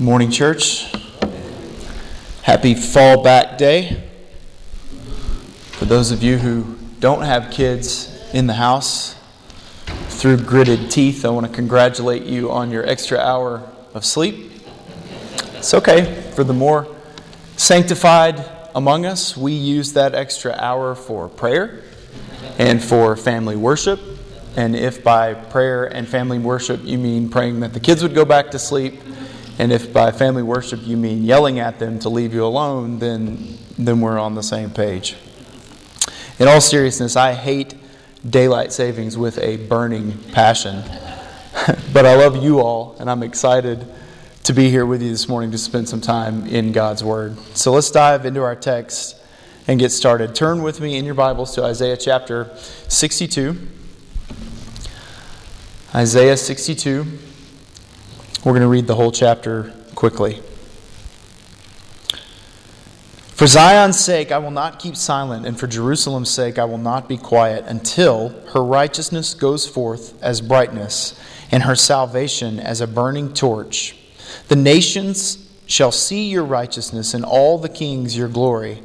Good morning, church. Happy fall back day. For those of you who don't have kids in the house, through gritted teeth, I want to congratulate you on your extra hour of sleep. It's okay. For the more sanctified among us, we use that extra hour for prayer and for family worship. And if by prayer and family worship you mean praying that the kids would go back to sleep, and if by family worship you mean yelling at them to leave you alone, then, then we're on the same page. In all seriousness, I hate daylight savings with a burning passion. but I love you all, and I'm excited to be here with you this morning to spend some time in God's Word. So let's dive into our text and get started. Turn with me in your Bibles to Isaiah chapter 62. Isaiah 62. We're going to read the whole chapter quickly. For Zion's sake, I will not keep silent, and for Jerusalem's sake, I will not be quiet until her righteousness goes forth as brightness, and her salvation as a burning torch. The nations shall see your righteousness, and all the kings your glory.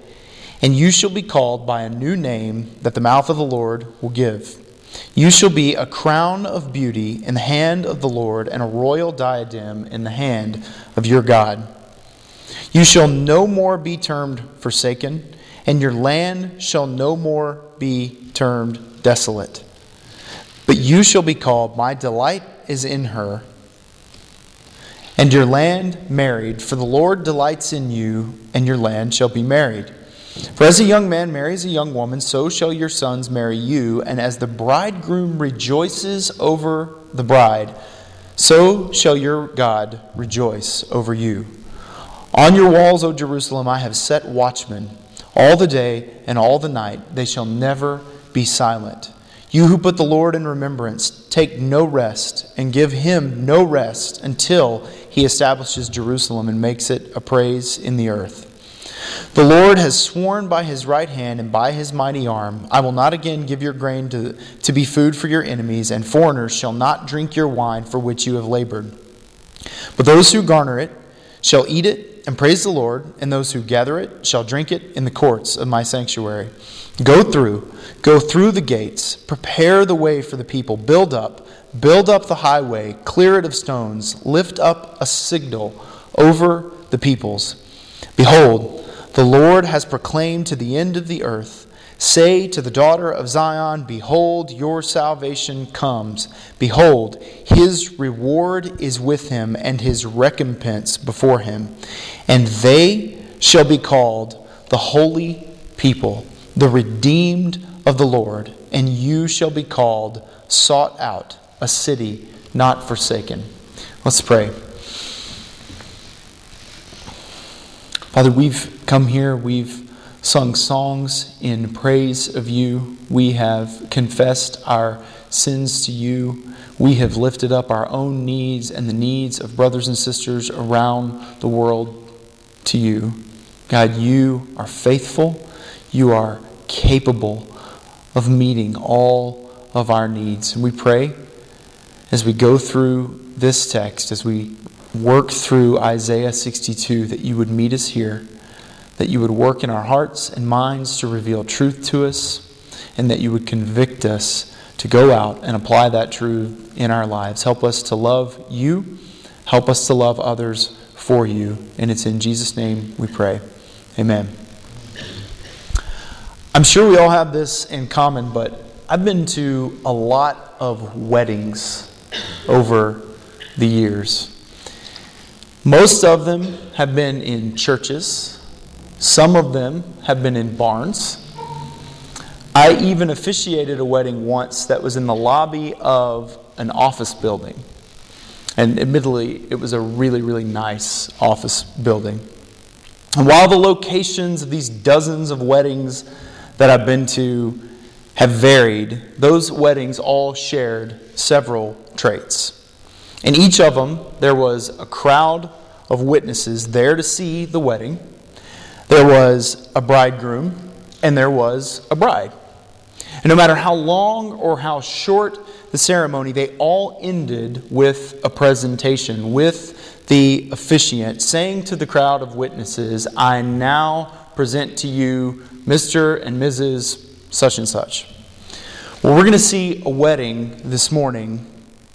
And you shall be called by a new name that the mouth of the Lord will give. You shall be a crown of beauty in the hand of the Lord, and a royal diadem in the hand of your God. You shall no more be termed forsaken, and your land shall no more be termed desolate. But you shall be called, My delight is in her, and your land married, for the Lord delights in you, and your land shall be married. For as a young man marries a young woman, so shall your sons marry you, and as the bridegroom rejoices over the bride, so shall your God rejoice over you. On your walls, O Jerusalem, I have set watchmen all the day and all the night. They shall never be silent. You who put the Lord in remembrance, take no rest and give him no rest until he establishes Jerusalem and makes it a praise in the earth. The Lord has sworn by his right hand and by his mighty arm, I will not again give your grain to, to be food for your enemies, and foreigners shall not drink your wine for which you have labored. But those who garner it shall eat it and praise the Lord, and those who gather it shall drink it in the courts of my sanctuary. Go through, go through the gates, prepare the way for the people, build up, build up the highway, clear it of stones, lift up a signal over the peoples. Behold, the Lord has proclaimed to the end of the earth Say to the daughter of Zion, Behold, your salvation comes. Behold, his reward is with him, and his recompense before him. And they shall be called the holy people, the redeemed of the Lord. And you shall be called sought out, a city not forsaken. Let's pray. Father, we've come here, we've sung songs in praise of you, we have confessed our sins to you, we have lifted up our own needs and the needs of brothers and sisters around the world to you. God, you are faithful, you are capable of meeting all of our needs. And we pray as we go through this text, as we work through Isaiah 62, that you would meet us here, that you would work in our hearts and minds to reveal truth to us, and that you would convict us to go out and apply that truth in our lives. Help us to love you, help us to love others for you. And it's in Jesus' name we pray. Amen. I'm sure we all have this in common, but I've been to a lot of weddings over the years. Most of them have been in churches, some of them have been in barns. I even officiated a wedding once that was in the lobby of an office building. And admittedly, it was a really, really nice office building. And while the locations of these dozens of weddings that I've been to have varied, those weddings all shared several traits. In each of them, there was a crowd of witnesses there to see the wedding. There was a bridegroom, and there was a bride. And no matter how long or how short the ceremony, they all ended with a presentation, with the officiant, saying to the crowd of witnesses, I now present to you Mr. and Mrs. such and such. Well, we're going to see a wedding this morning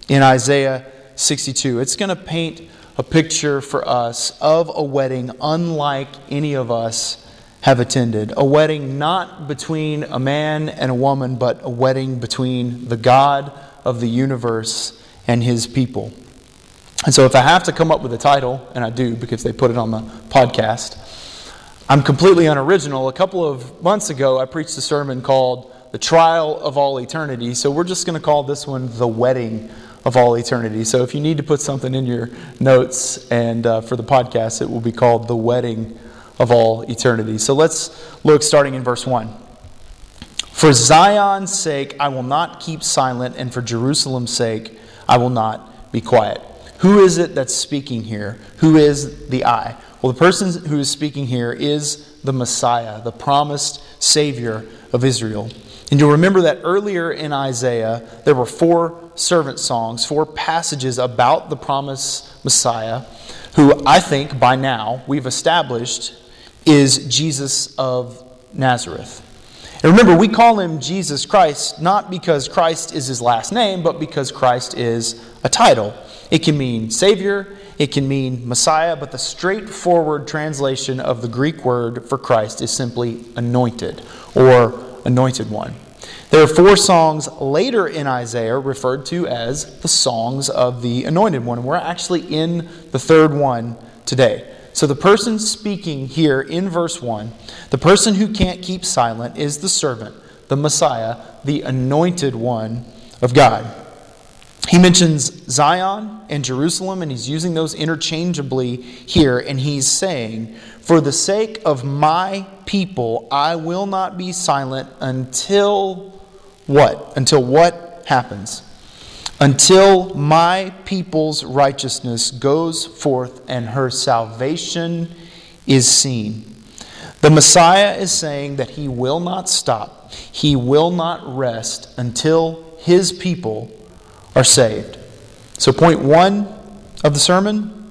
in Isaiah 62. It's going to paint a picture for us of a wedding unlike any of us have attended. A wedding not between a man and a woman, but a wedding between the God of the universe and his people. And so, if I have to come up with a title, and I do because they put it on the podcast, I'm completely unoriginal. A couple of months ago, I preached a sermon called The Trial of All Eternity. So, we're just going to call this one The Wedding of All Eternity. So, if you need to put something in your notes and uh, for the podcast, it will be called The Wedding of All Eternity. So, let's look starting in verse 1. For Zion's sake, I will not keep silent, and for Jerusalem's sake, I will not be quiet. Who is it that's speaking here? Who is the I? Well, the person who is speaking here is the Messiah, the promised Savior of Israel. And you'll remember that earlier in Isaiah, there were four servant songs, four passages about the promised Messiah, who I think by now we've established is Jesus of Nazareth. And remember, we call him Jesus Christ not because Christ is his last name, but because Christ is a title. It can mean Savior, it can mean Messiah, but the straightforward translation of the Greek word for Christ is simply anointed or anointed one. There are four songs later in Isaiah referred to as the songs of the anointed one. We're actually in the third one today. So, the person speaking here in verse 1, the person who can't keep silent is the servant, the Messiah, the anointed one of God. He mentions Zion and Jerusalem, and he's using those interchangeably here, and he's saying, For the sake of my people, I will not be silent until what? Until what happens? Until my people's righteousness goes forth and her salvation is seen. The Messiah is saying that he will not stop, he will not rest until his people are saved. So, point one of the sermon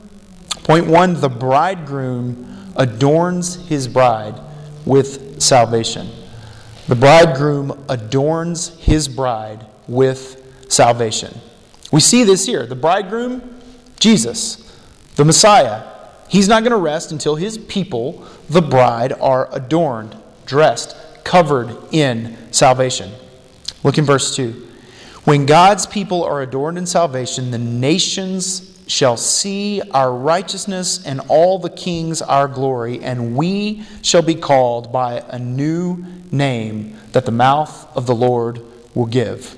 point one the bridegroom adorns his bride with salvation. The bridegroom adorns his bride with salvation. We see this here. The bridegroom, Jesus, the Messiah, he's not going to rest until his people, the bride, are adorned, dressed, covered in salvation. Look in verse 2. When God's people are adorned in salvation, the nations shall see our righteousness and all the kings our glory, and we shall be called by a new name that the mouth of the Lord will give.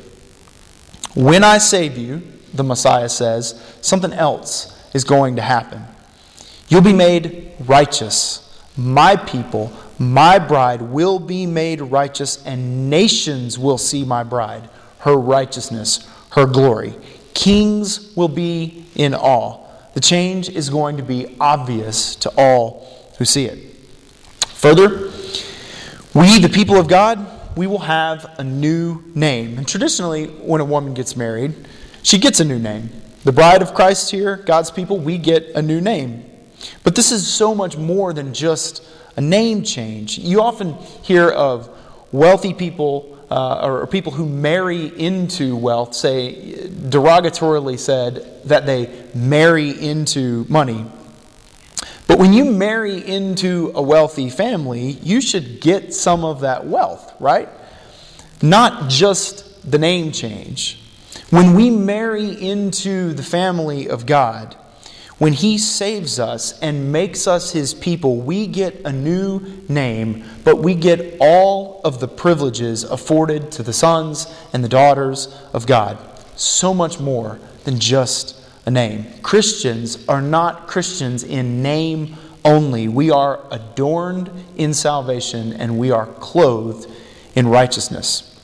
When I save you, the Messiah says, something else is going to happen. You'll be made righteous. My people, my bride, will be made righteous, and nations will see my bride her righteousness, her glory. Kings will be in awe. The change is going to be obvious to all who see it. Further, we, the people of God, we will have a new name. And traditionally, when a woman gets married, she gets a new name. The bride of Christ here, God's people, we get a new name. But this is so much more than just a name change. You often hear of wealthy people uh, or people who marry into wealth say, derogatorily said, that they marry into money. But when you marry into a wealthy family, you should get some of that wealth, right? Not just the name change. When we marry into the family of God, when He saves us and makes us His people, we get a new name, but we get all of the privileges afforded to the sons and the daughters of God. So much more than just a name. Christians are not Christians in name only. We are adorned in salvation and we are clothed in righteousness.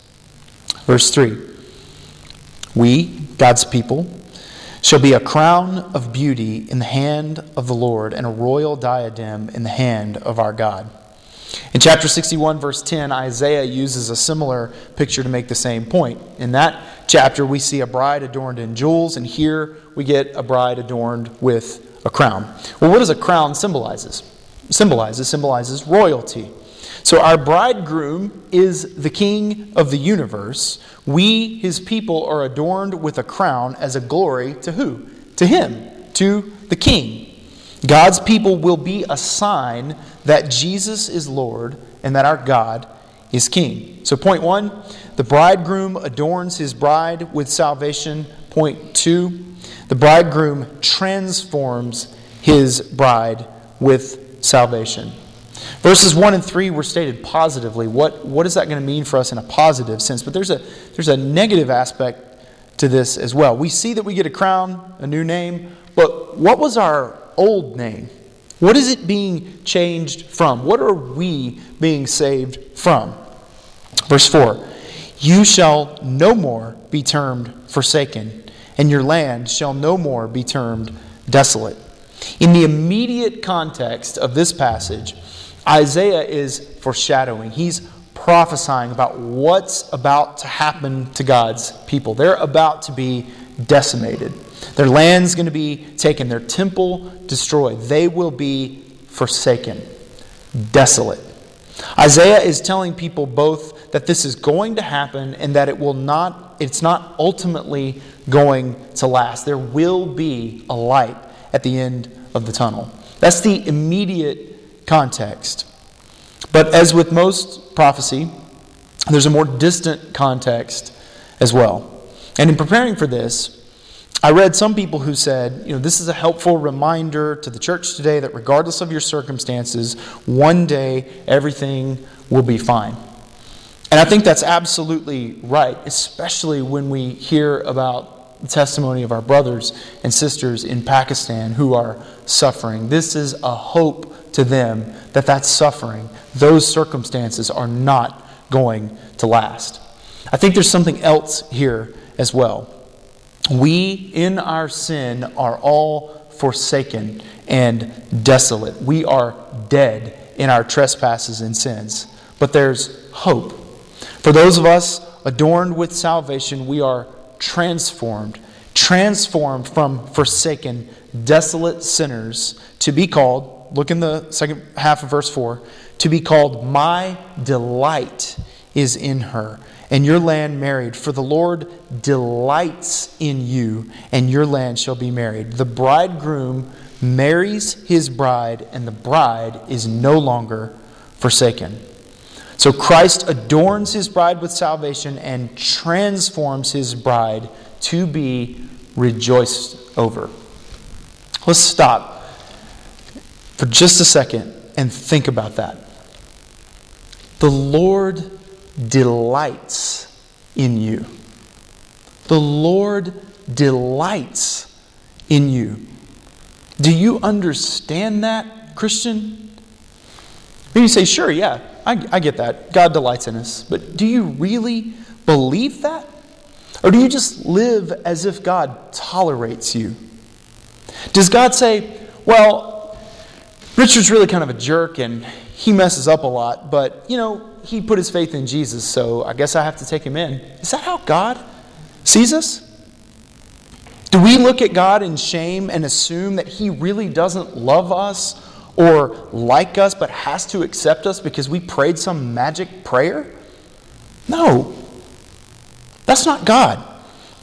Verse 3 We, God's people, shall be a crown of beauty in the hand of the Lord and a royal diadem in the hand of our God. In chapter 61, verse 10, Isaiah uses a similar picture to make the same point. In that chapter, we see a bride adorned in jewels, and here we get a bride adorned with a crown. Well, what does a crown symbolizes? Symbolizes symbolizes royalty. So our bridegroom is the king of the universe. We, his people, are adorned with a crown as a glory to who? To him, to the king. God's people will be a sign that Jesus is Lord and that our God is king. So, point one, the bridegroom adorns his bride with salvation. Point two, the bridegroom transforms his bride with salvation. Verses 1 and 3 were stated positively. What, what is that going to mean for us in a positive sense? But there's a, there's a negative aspect to this as well. We see that we get a crown, a new name, but what was our old name? What is it being changed from? What are we being saved from? Verse 4 You shall no more be termed forsaken, and your land shall no more be termed desolate. In the immediate context of this passage, Isaiah is foreshadowing. He's prophesying about what's about to happen to God's people. They're about to be decimated. Their land's going to be taken, their temple destroyed. They will be forsaken, desolate. Isaiah is telling people both that this is going to happen and that it will not it's not ultimately going to last. There will be a light at the end of the tunnel. That's the immediate context. But as with most prophecy, there's a more distant context as well. And in preparing for this, I read some people who said, you know, this is a helpful reminder to the church today that regardless of your circumstances, one day everything will be fine. And I think that's absolutely right, especially when we hear about the testimony of our brothers and sisters in Pakistan who are suffering. This is a hope to them that that suffering, those circumstances are not going to last. I think there's something else here as well. We, in our sin, are all forsaken and desolate. We are dead in our trespasses and sins. But there's hope. For those of us adorned with salvation, we are transformed, transformed from forsaken, desolate sinners to be called, look in the second half of verse 4, to be called, My delight is in her and your land married. For the Lord delights in you, and your land shall be married. The bridegroom marries his bride, and the bride is no longer forsaken. So Christ adorns his bride with salvation and transforms his bride to be rejoiced over. Let's stop for just a second and think about that. The Lord delights in you. The Lord delights in you. Do you understand that, Christian? Maybe you say, sure, yeah, I, I get that. God delights in us. But do you really believe that? Or do you just live as if God tolerates you? Does God say, well, Richard's really kind of a jerk and he messes up a lot, but, you know, he put his faith in Jesus, so I guess I have to take him in. Is that how God sees us? Do we look at God in shame and assume that he really doesn't love us or like us but has to accept us because we prayed some magic prayer? No. That's not God.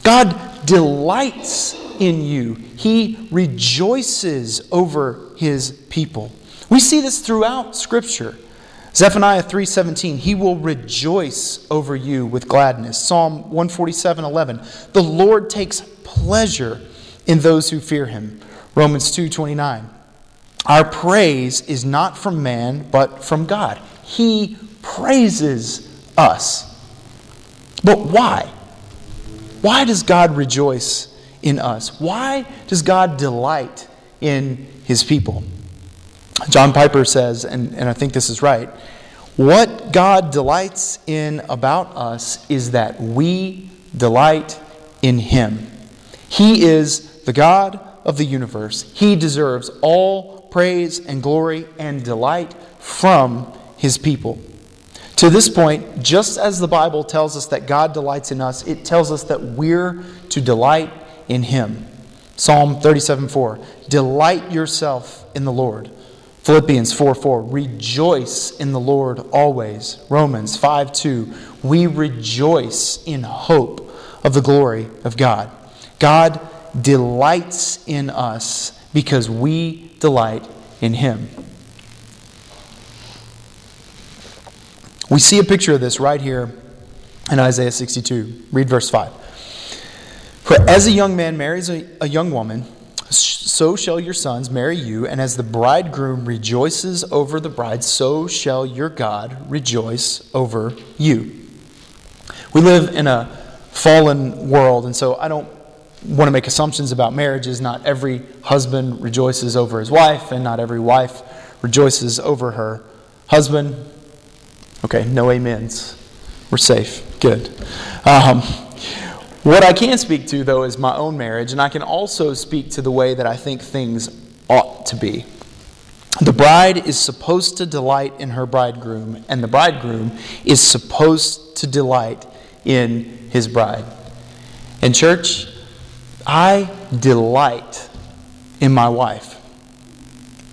God delights in you. He rejoices over his people. We see this throughout scripture. Zephaniah 3:17 He will rejoice over you with gladness. Psalm 147:11 The Lord takes pleasure in those who fear him. Romans 2:29 Our praise is not from man but from God. He praises us. But why? Why does God rejoice in us? Why does God delight in his people? John Piper says, and, and I think this is right, what God delights in about us is that we delight in Him. He is the God of the universe. He deserves all praise and glory and delight from His people. To this point, just as the Bible tells us that God delights in us, it tells us that we're to delight in Him. Psalm 37 4. Delight yourself in the Lord. Philippians 4 4. Rejoice in the Lord always. Romans 5 2. We rejoice in hope of the glory of God. God delights in us because we delight in Him. We see a picture of this right here in Isaiah 62. Read verse 5. For as a young man marries a, a young woman, so shall your sons marry you, and as the bridegroom rejoices over the bride, so shall your God rejoice over you. We live in a fallen world, and so I don't want to make assumptions about marriages. Not every husband rejoices over his wife, and not every wife rejoices over her husband. Okay, no amens. We're safe. Good. Um, what I can speak to, though, is my own marriage, and I can also speak to the way that I think things ought to be. The bride is supposed to delight in her bridegroom, and the bridegroom is supposed to delight in his bride. In church, I delight in my wife.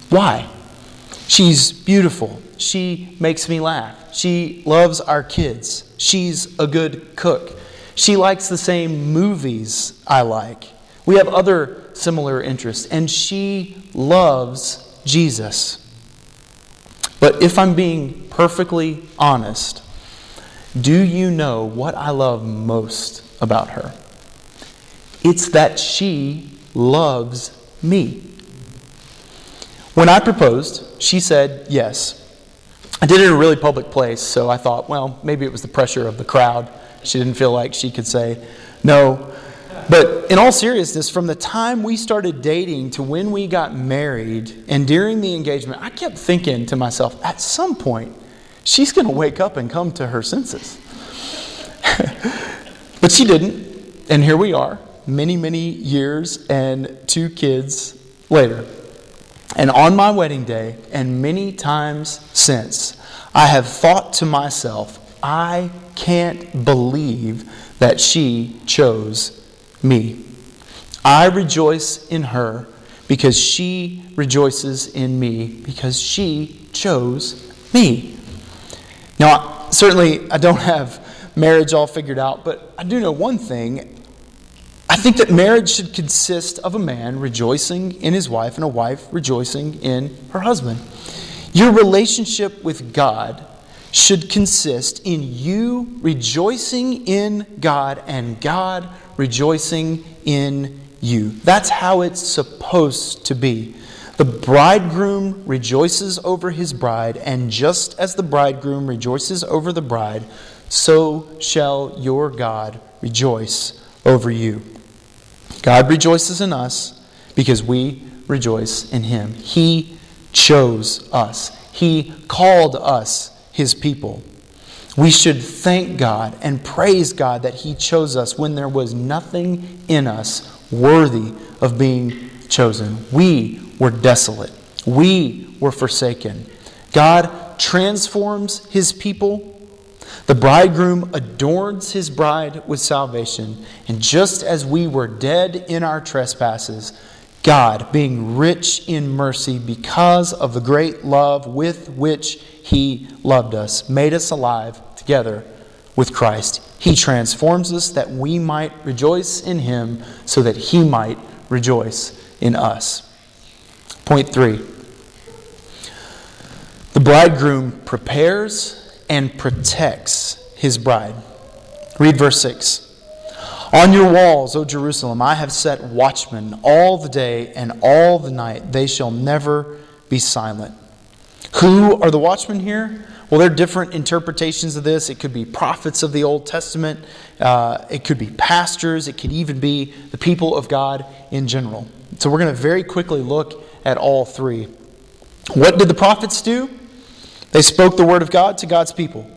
Why? She's beautiful. She makes me laugh. She loves our kids. She's a good cook. She likes the same movies I like. We have other similar interests, and she loves Jesus. But if I'm being perfectly honest, do you know what I love most about her? It's that she loves me. When I proposed, she said yes. I did it in a really public place, so I thought, well, maybe it was the pressure of the crowd. She didn't feel like she could say no. But in all seriousness, from the time we started dating to when we got married and during the engagement, I kept thinking to myself, at some point, she's going to wake up and come to her senses. but she didn't. And here we are, many, many years and two kids later. And on my wedding day, and many times since, I have thought to myself, I can't believe that she chose me. I rejoice in her because she rejoices in me because she chose me. Now, certainly, I don't have marriage all figured out, but I do know one thing. I think that marriage should consist of a man rejoicing in his wife and a wife rejoicing in her husband. Your relationship with God should consist in you rejoicing in God and God rejoicing in you. That's how it's supposed to be. The bridegroom rejoices over his bride, and just as the bridegroom rejoices over the bride, so shall your God rejoice over you. God rejoices in us because we rejoice in him. He chose us, He called us his people. We should thank God and praise God that He chose us when there was nothing in us worthy of being chosen. We were desolate, we were forsaken. God transforms His people. The bridegroom adorns his bride with salvation. And just as we were dead in our trespasses, God, being rich in mercy because of the great love with which He loved us, made us alive together with Christ. He transforms us that we might rejoice in Him so that He might rejoice in us. Point three the bridegroom prepares and protects his bride. Read verse 6. On your walls, O Jerusalem, I have set watchmen all the day and all the night. They shall never be silent. Who are the watchmen here? Well, there are different interpretations of this. It could be prophets of the Old Testament, uh, it could be pastors, it could even be the people of God in general. So, we're going to very quickly look at all three. What did the prophets do? They spoke the word of God to God's people.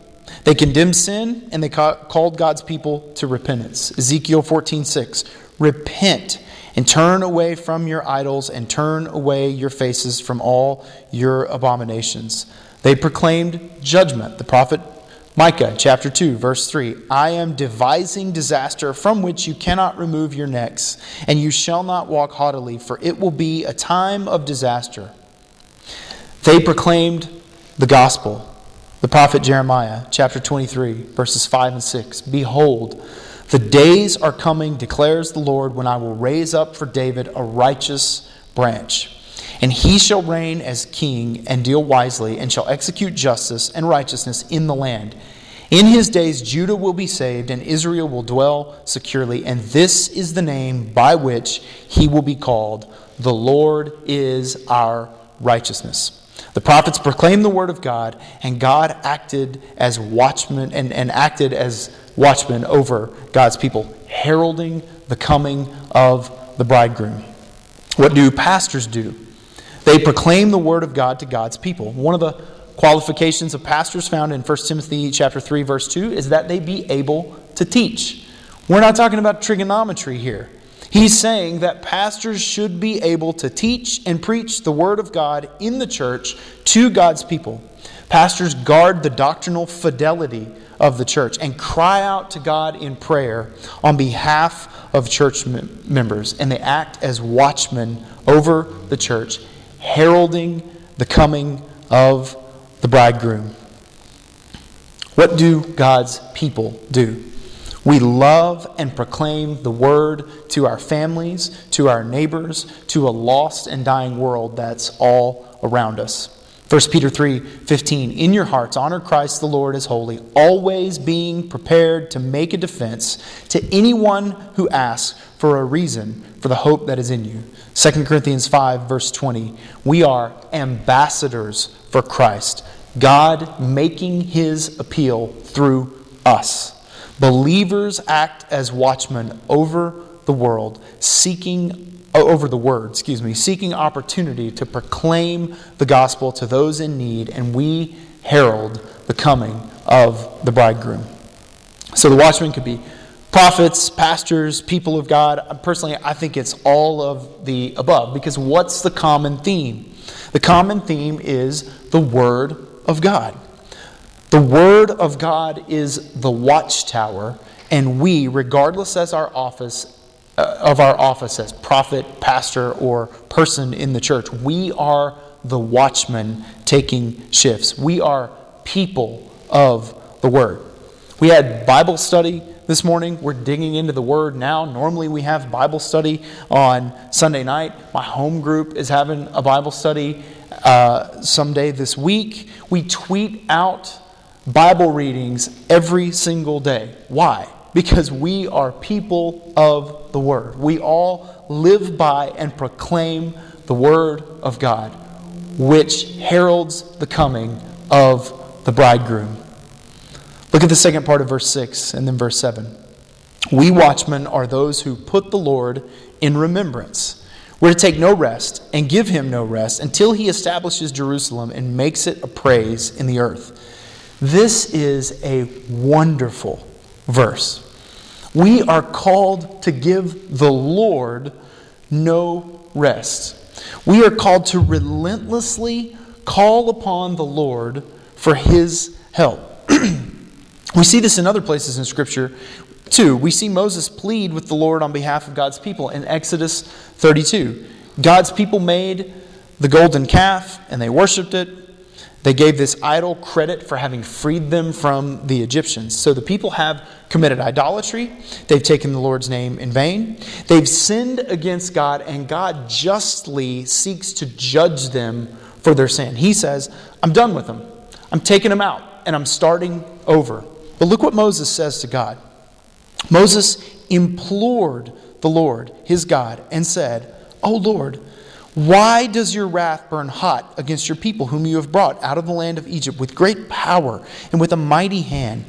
They condemned sin and they called God's people to repentance. Ezekiel 14:6. Repent and turn away from your idols and turn away your faces from all your abominations. They proclaimed judgment. The prophet Micah chapter 2, verse 3 I am devising disaster from which you cannot remove your necks, and you shall not walk haughtily, for it will be a time of disaster. They proclaimed the gospel. The prophet Jeremiah chapter 23, verses 5 and 6 Behold, the days are coming, declares the Lord, when I will raise up for David a righteous branch. And he shall reign as king and deal wisely, and shall execute justice and righteousness in the land. In his days, Judah will be saved, and Israel will dwell securely. And this is the name by which he will be called The Lord is our righteousness. The prophets proclaimed the word of God, and God acted as watchmen and, and acted as watchmen over God's people, heralding the coming of the bridegroom. What do pastors do? They proclaim the word of God to God's people. One of the qualifications of pastors found in 1 Timothy chapter 3 verse 2 is that they be able to teach. We're not talking about trigonometry here. He's saying that pastors should be able to teach and preach the word of God in the church to God's people. Pastors guard the doctrinal fidelity of the church and cry out to God in prayer on behalf of church members, and they act as watchmen over the church heralding the coming of the bridegroom. What do God's people do? We love and proclaim the word to our families, to our neighbors, to a lost and dying world that's all around us. 1 Peter 3 15, in your hearts, honor Christ the Lord as holy, always being prepared to make a defense to anyone who asks for a reason for the hope that is in you. 2 Corinthians 5, verse 20. We are ambassadors for Christ, God making his appeal through us. Believers act as watchmen over the world, seeking uh, over the word, excuse me, seeking opportunity to proclaim the gospel to those in need, and we herald the coming of the bridegroom. So the watchmen could be prophets, pastors, people of God. Personally, I think it's all of the above because what's the common theme? The common theme is the Word of God. The Word of God is the watchtower, and we, regardless as our office, uh, of our office as prophet, pastor, or person in the church, we are the watchmen taking shifts. We are people of the Word. We had Bible study this morning. We're digging into the Word now. Normally, we have Bible study on Sunday night. My home group is having a Bible study uh, someday this week. We tweet out Bible readings every single day. Why? Because we are people of the Word. We all live by and proclaim the Word of God, which heralds the coming of the bridegroom. Look at the second part of verse 6 and then verse 7. We watchmen are those who put the Lord in remembrance. We're to take no rest and give him no rest until he establishes Jerusalem and makes it a praise in the earth. This is a wonderful verse. We are called to give the Lord no rest. We are called to relentlessly call upon the Lord for his help. We see this in other places in Scripture too. We see Moses plead with the Lord on behalf of God's people in Exodus 32. God's people made the golden calf and they worshiped it. They gave this idol credit for having freed them from the Egyptians. So the people have committed idolatry. They've taken the Lord's name in vain. They've sinned against God, and God justly seeks to judge them for their sin. He says, I'm done with them. I'm taking them out, and I'm starting over. But look what Moses says to God. Moses implored the Lord, his God, and said, O Lord, why does your wrath burn hot against your people, whom you have brought out of the land of Egypt with great power and with a mighty hand?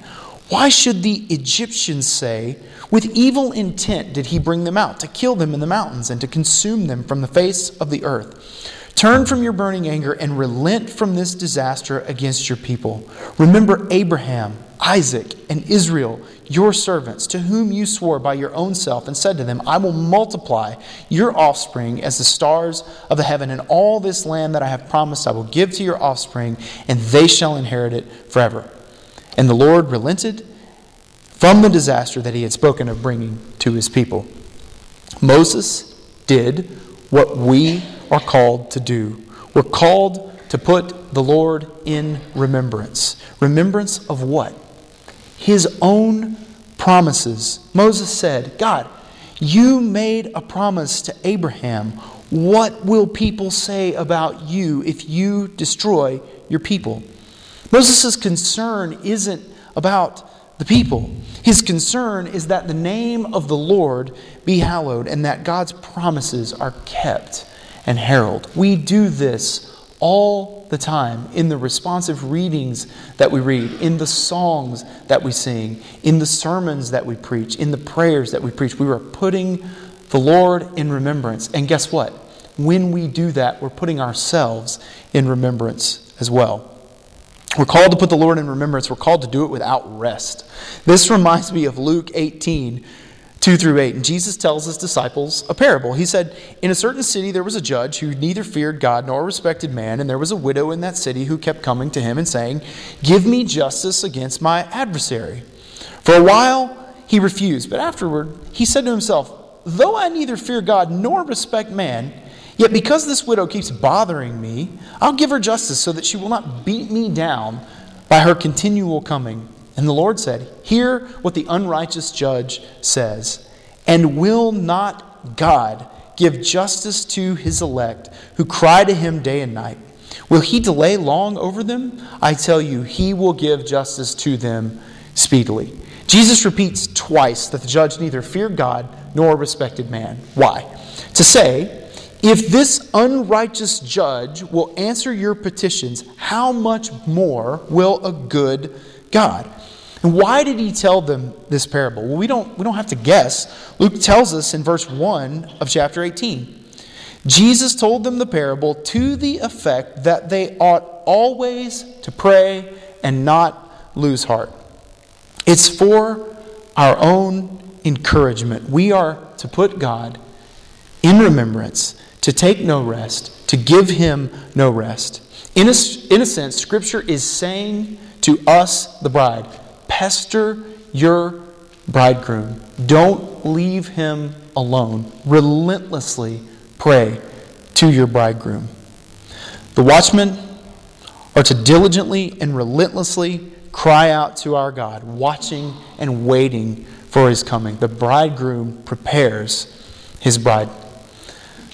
Why should the Egyptians say, With evil intent did he bring them out, to kill them in the mountains and to consume them from the face of the earth? Turn from your burning anger and relent from this disaster against your people. Remember Abraham Isaac and Israel, your servants, to whom you swore by your own self, and said to them, I will multiply your offspring as the stars of the heaven, and all this land that I have promised I will give to your offspring, and they shall inherit it forever. And the Lord relented from the disaster that he had spoken of bringing to his people. Moses did what we are called to do. We're called to put the Lord in remembrance. Remembrance of what? His own promises. Moses said, God, you made a promise to Abraham. What will people say about you if you destroy your people? Moses' concern isn't about the people. His concern is that the name of the Lord be hallowed and that God's promises are kept and heralded. We do this all the time in the responsive readings that we read, in the songs that we sing, in the sermons that we preach, in the prayers that we preach. We are putting the Lord in remembrance. And guess what? When we do that, we're putting ourselves in remembrance as well. We're called to put the Lord in remembrance. We're called to do it without rest. This reminds me of Luke 18, 2 through 8. And Jesus tells his disciples a parable. He said, In a certain city there was a judge who neither feared God nor respected man, and there was a widow in that city who kept coming to him and saying, Give me justice against my adversary. For a while he refused, but afterward he said to himself, Though I neither fear God nor respect man, yet because this widow keeps bothering me, I'll give her justice so that she will not beat me down by her continual coming. And the Lord said, Hear what the unrighteous judge says. And will not God give justice to his elect who cry to him day and night? Will he delay long over them? I tell you, he will give justice to them speedily. Jesus repeats twice that the judge neither feared God nor respected man. Why? To say, if this unrighteous judge will answer your petitions, how much more will a good God? And why did he tell them this parable? Well, we don't, we don't have to guess. Luke tells us in verse 1 of chapter 18. Jesus told them the parable to the effect that they ought always to pray and not lose heart. It's for our own encouragement. We are to put God in remembrance, to take no rest, to give him no rest. In a, in a sense, Scripture is saying to us, the bride, Pester your bridegroom. Don't leave him alone. Relentlessly pray to your bridegroom. The watchmen are to diligently and relentlessly cry out to our God, watching and waiting for his coming. The bridegroom prepares his bride.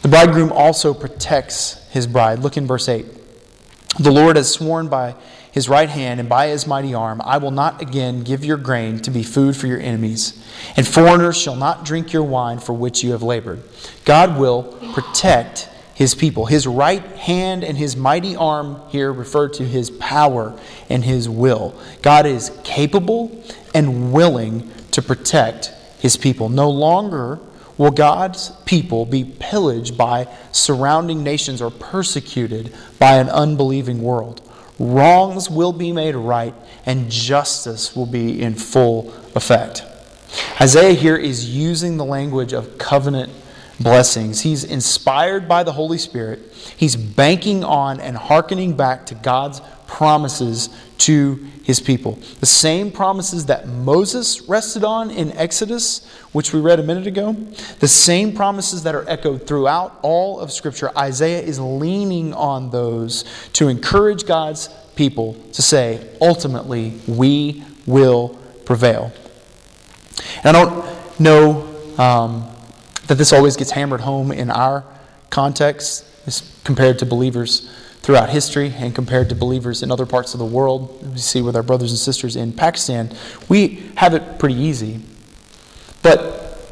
The bridegroom also protects his bride. Look in verse 8. The Lord has sworn by his right hand and by his mighty arm, I will not again give your grain to be food for your enemies, and foreigners shall not drink your wine for which you have labored. God will protect his people. His right hand and his mighty arm here refer to his power and his will. God is capable and willing to protect his people. No longer will God's people be pillaged by surrounding nations or persecuted by an unbelieving world wrongs will be made right, and justice will be in full effect. Isaiah here is using the language of covenant blessings. He's inspired by the Holy Spirit. He's banking on and hearkening back to God's promises to his people. The same promises that Moses rested on in Exodus, which we read a minute ago, the same promises that are echoed throughout all of Scripture. Isaiah is leaning on those to encourage God's people to say, ultimately, we will prevail. And I don't know um, that this always gets hammered home in our context compared to believers throughout history and compared to believers in other parts of the world. We see with our brothers and sisters in Pakistan, we have it pretty easy. But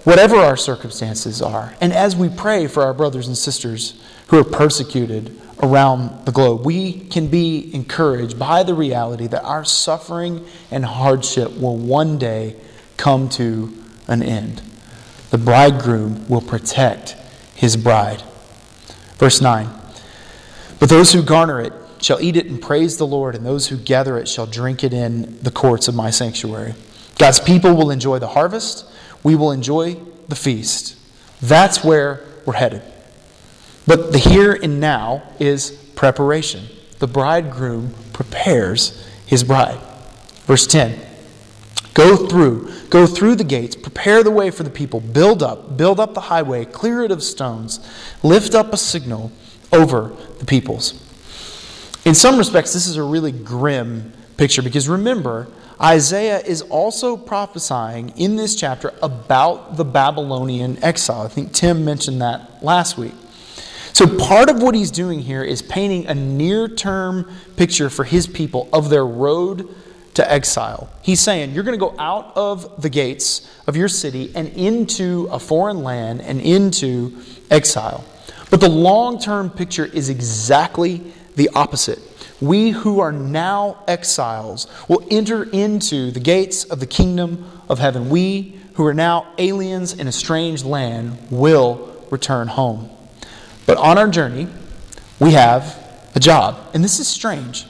whatever our circumstances are, and as we pray for our brothers and sisters who are persecuted around the globe, we can be encouraged by the reality that our suffering and hardship will one day come to an end. The bridegroom will protect his bride. Verse 9 But those who garner it shall eat it and praise the Lord, and those who gather it shall drink it in the courts of my sanctuary. God's people will enjoy the harvest, we will enjoy the feast. That's where we're headed. But the here and now is preparation. The bridegroom prepares his bride. Verse 10 Go through, go through the gates, prepare the way for the people, build up, build up the highway, clear it of stones, lift up a signal over the peoples. In some respects, this is a really grim picture because remember, Isaiah is also prophesying in this chapter about the Babylonian exile. I think Tim mentioned that last week. So, part of what he's doing here is painting a near term picture for his people of their road to exile. He's saying, You're going to go out of the gates of your city and into a foreign land and into exile. But the long term picture is exactly the opposite. We who are now exiles will enter into the gates of the kingdom of heaven. We who are now aliens in a strange land will return home. But on our journey, we have a job. And this is strange.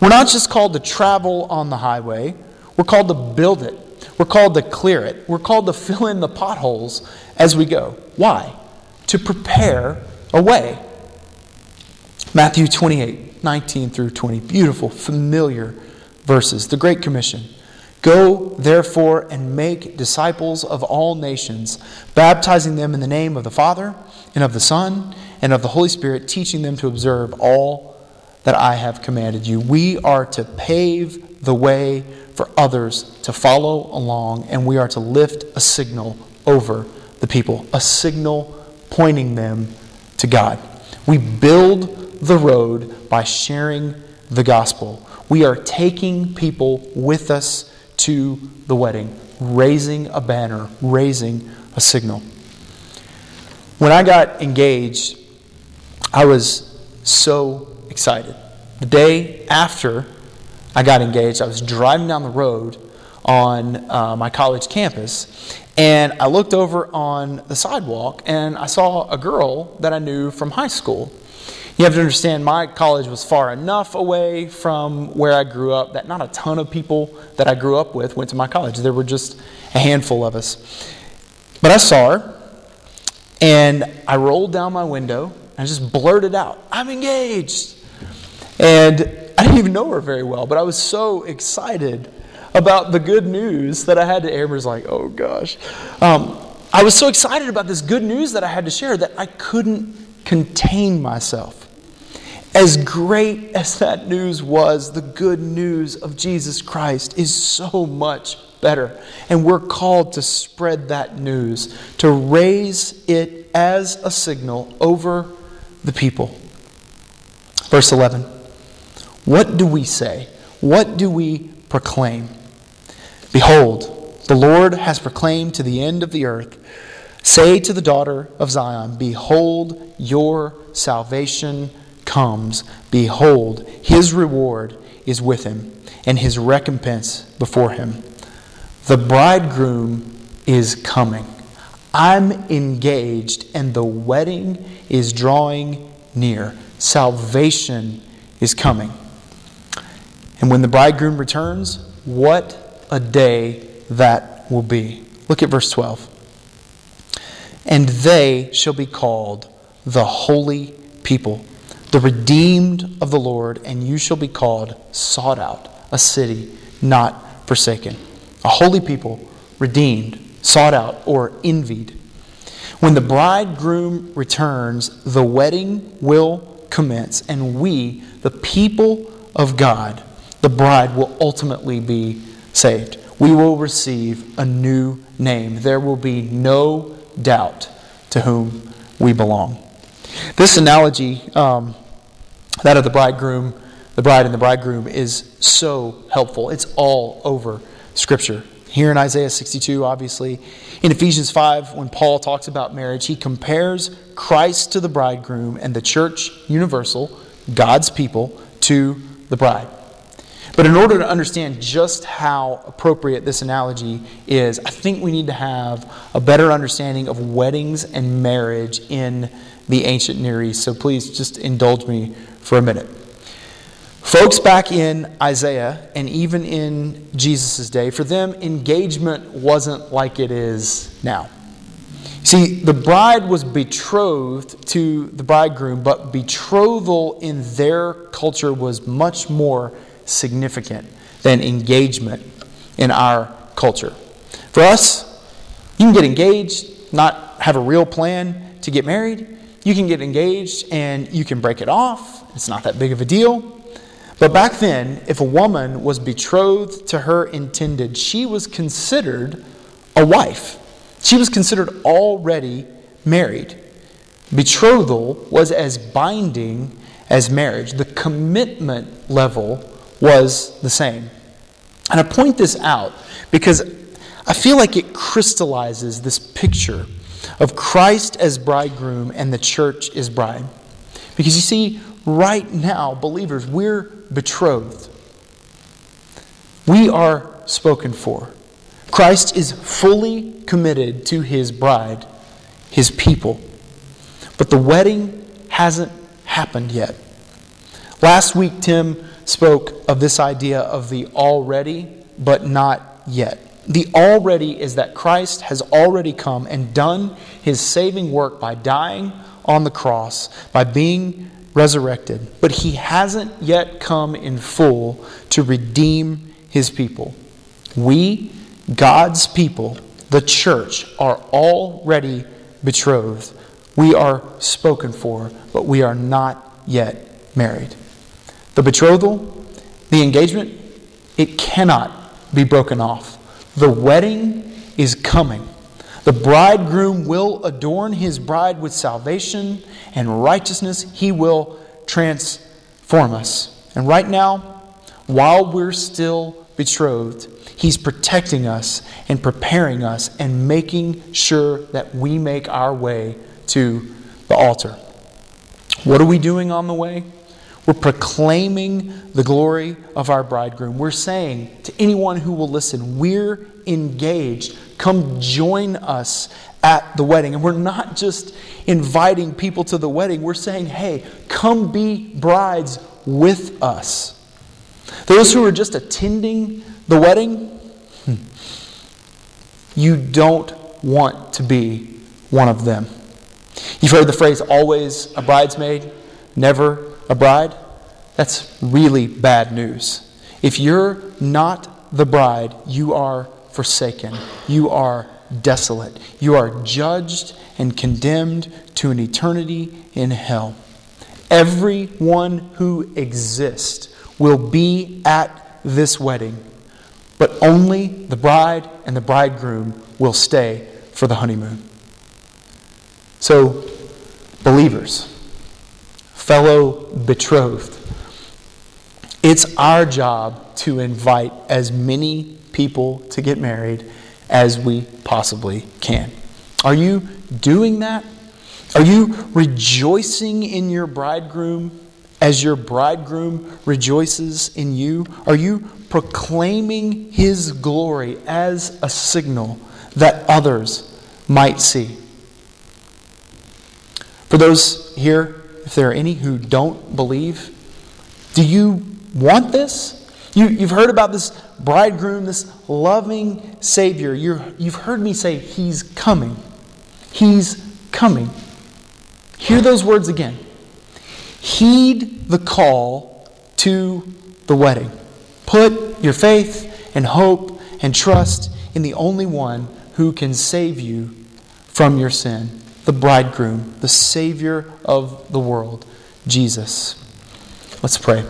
We're not just called to travel on the highway, we're called to build it. We're called to clear it. We're called to fill in the potholes as we go. Why? To prepare a way. Matthew 28 19 through 20. Beautiful, familiar verses. The Great Commission. Go, therefore, and make disciples of all nations, baptizing them in the name of the Father, and of the Son, and of the Holy Spirit, teaching them to observe all that I have commanded you. We are to pave the way for others to follow along, and we are to lift a signal over the people, a signal pointing them to God. We build the road by sharing the gospel. We are taking people with us to the wedding, raising a banner, raising a signal. When I got engaged, I was so excited. The day after I got engaged, I was driving down the road on uh, my college campus, and I looked over on the sidewalk and I saw a girl that I knew from high school. You have to understand, my college was far enough away from where I grew up that not a ton of people that I grew up with went to my college. There were just a handful of us. But I saw her, and I rolled down my window and I just blurted out, I'm engaged. And I didn't even know her very well, but I was so excited about the good news that I had to. Amber's like, oh gosh. Um, I was so excited about this good news that I had to share that I couldn't contain myself. As great as that news was, the good news of Jesus Christ is so much better. And we're called to spread that news, to raise it as a signal over the people. Verse 11. What do we say? What do we proclaim? Behold, the Lord has proclaimed to the end of the earth. Say to the daughter of Zion, Behold, your salvation comes. Behold, his reward is with him, and his recompense before him. The bridegroom is coming. I'm engaged, and the wedding is drawing near. Salvation is coming. And when the bridegroom returns, what a day that will be. Look at verse 12. And they shall be called the holy people, the redeemed of the Lord, and you shall be called sought out, a city not forsaken. A holy people, redeemed, sought out, or envied. When the bridegroom returns, the wedding will commence, and we, the people of God, the bride will ultimately be saved. We will receive a new name. There will be no doubt to whom we belong. This analogy, um, that of the bridegroom, the bride and the bridegroom, is so helpful. It's all over Scripture. Here in Isaiah 62, obviously. In Ephesians 5, when Paul talks about marriage, he compares Christ to the bridegroom and the church universal, God's people, to the bride. But in order to understand just how appropriate this analogy is, I think we need to have a better understanding of weddings and marriage in the ancient Near East. So please just indulge me for a minute. Folks back in Isaiah and even in Jesus' day, for them, engagement wasn't like it is now. See, the bride was betrothed to the bridegroom, but betrothal in their culture was much more significant. than engagement in our culture. For us, you can get engaged, not have a real plan to get married. You can get engaged and you can break it off. It's not that big of a deal. But back then, if a woman was betrothed to her intended, she was considered a wife. She was considered already married. Betrothal was as binding as marriage. The commitment level was the same. And I point this out because I feel like it crystallizes this picture of Christ as bridegroom and the church as bride. Because you see, right now, believers, we're betrothed. We are spoken for. Christ is fully committed to his bride, his people. But the wedding hasn't happened yet. Last week, Tim spoke of this idea of the already, but not yet. The already is that Christ has already come and done his saving work by dying on the cross, by being resurrected, but he hasn't yet come in full to redeem his people. We, God's people, the church, are already betrothed. We are spoken for, but we are not yet married. The betrothal, the engagement, it cannot be broken off. The wedding is coming. The bridegroom will adorn his bride with salvation and righteousness. He will transform us. And right now, while we're still betrothed, he's protecting us and preparing us and making sure that we make our way to the altar. What are we doing on the way? We're proclaiming the glory of our bridegroom. We're saying to anyone who will listen, we're engaged. Come join us at the wedding. And we're not just inviting people to the wedding, we're saying, hey, come be brides with us. Those who are just attending the wedding, hmm, you don't want to be one of them. You've heard the phrase, always a bridesmaid, never a bride? That's really bad news. If you're not the bride, you are forsaken. You are desolate. You are judged and condemned to an eternity in hell. Everyone who exists will be at this wedding, but only the bride and the bridegroom will stay for the honeymoon. So, believers, fellow betrothed, it's our job to invite as many people to get married as we possibly can. Are you doing that? Are you rejoicing in your bridegroom as your bridegroom rejoices in you? Are you proclaiming his glory as a signal that others might see? For those here, if there are any who don't believe, do you want this? You, you've heard about this bridegroom, this loving Savior. you you've heard me say, He's coming. He's coming. Hear those words again. Heed the call to the wedding. Put your faith and hope and trust in the only one who can save you from your sin the bridegroom, the Savior of the world, Jesus. Let's pray.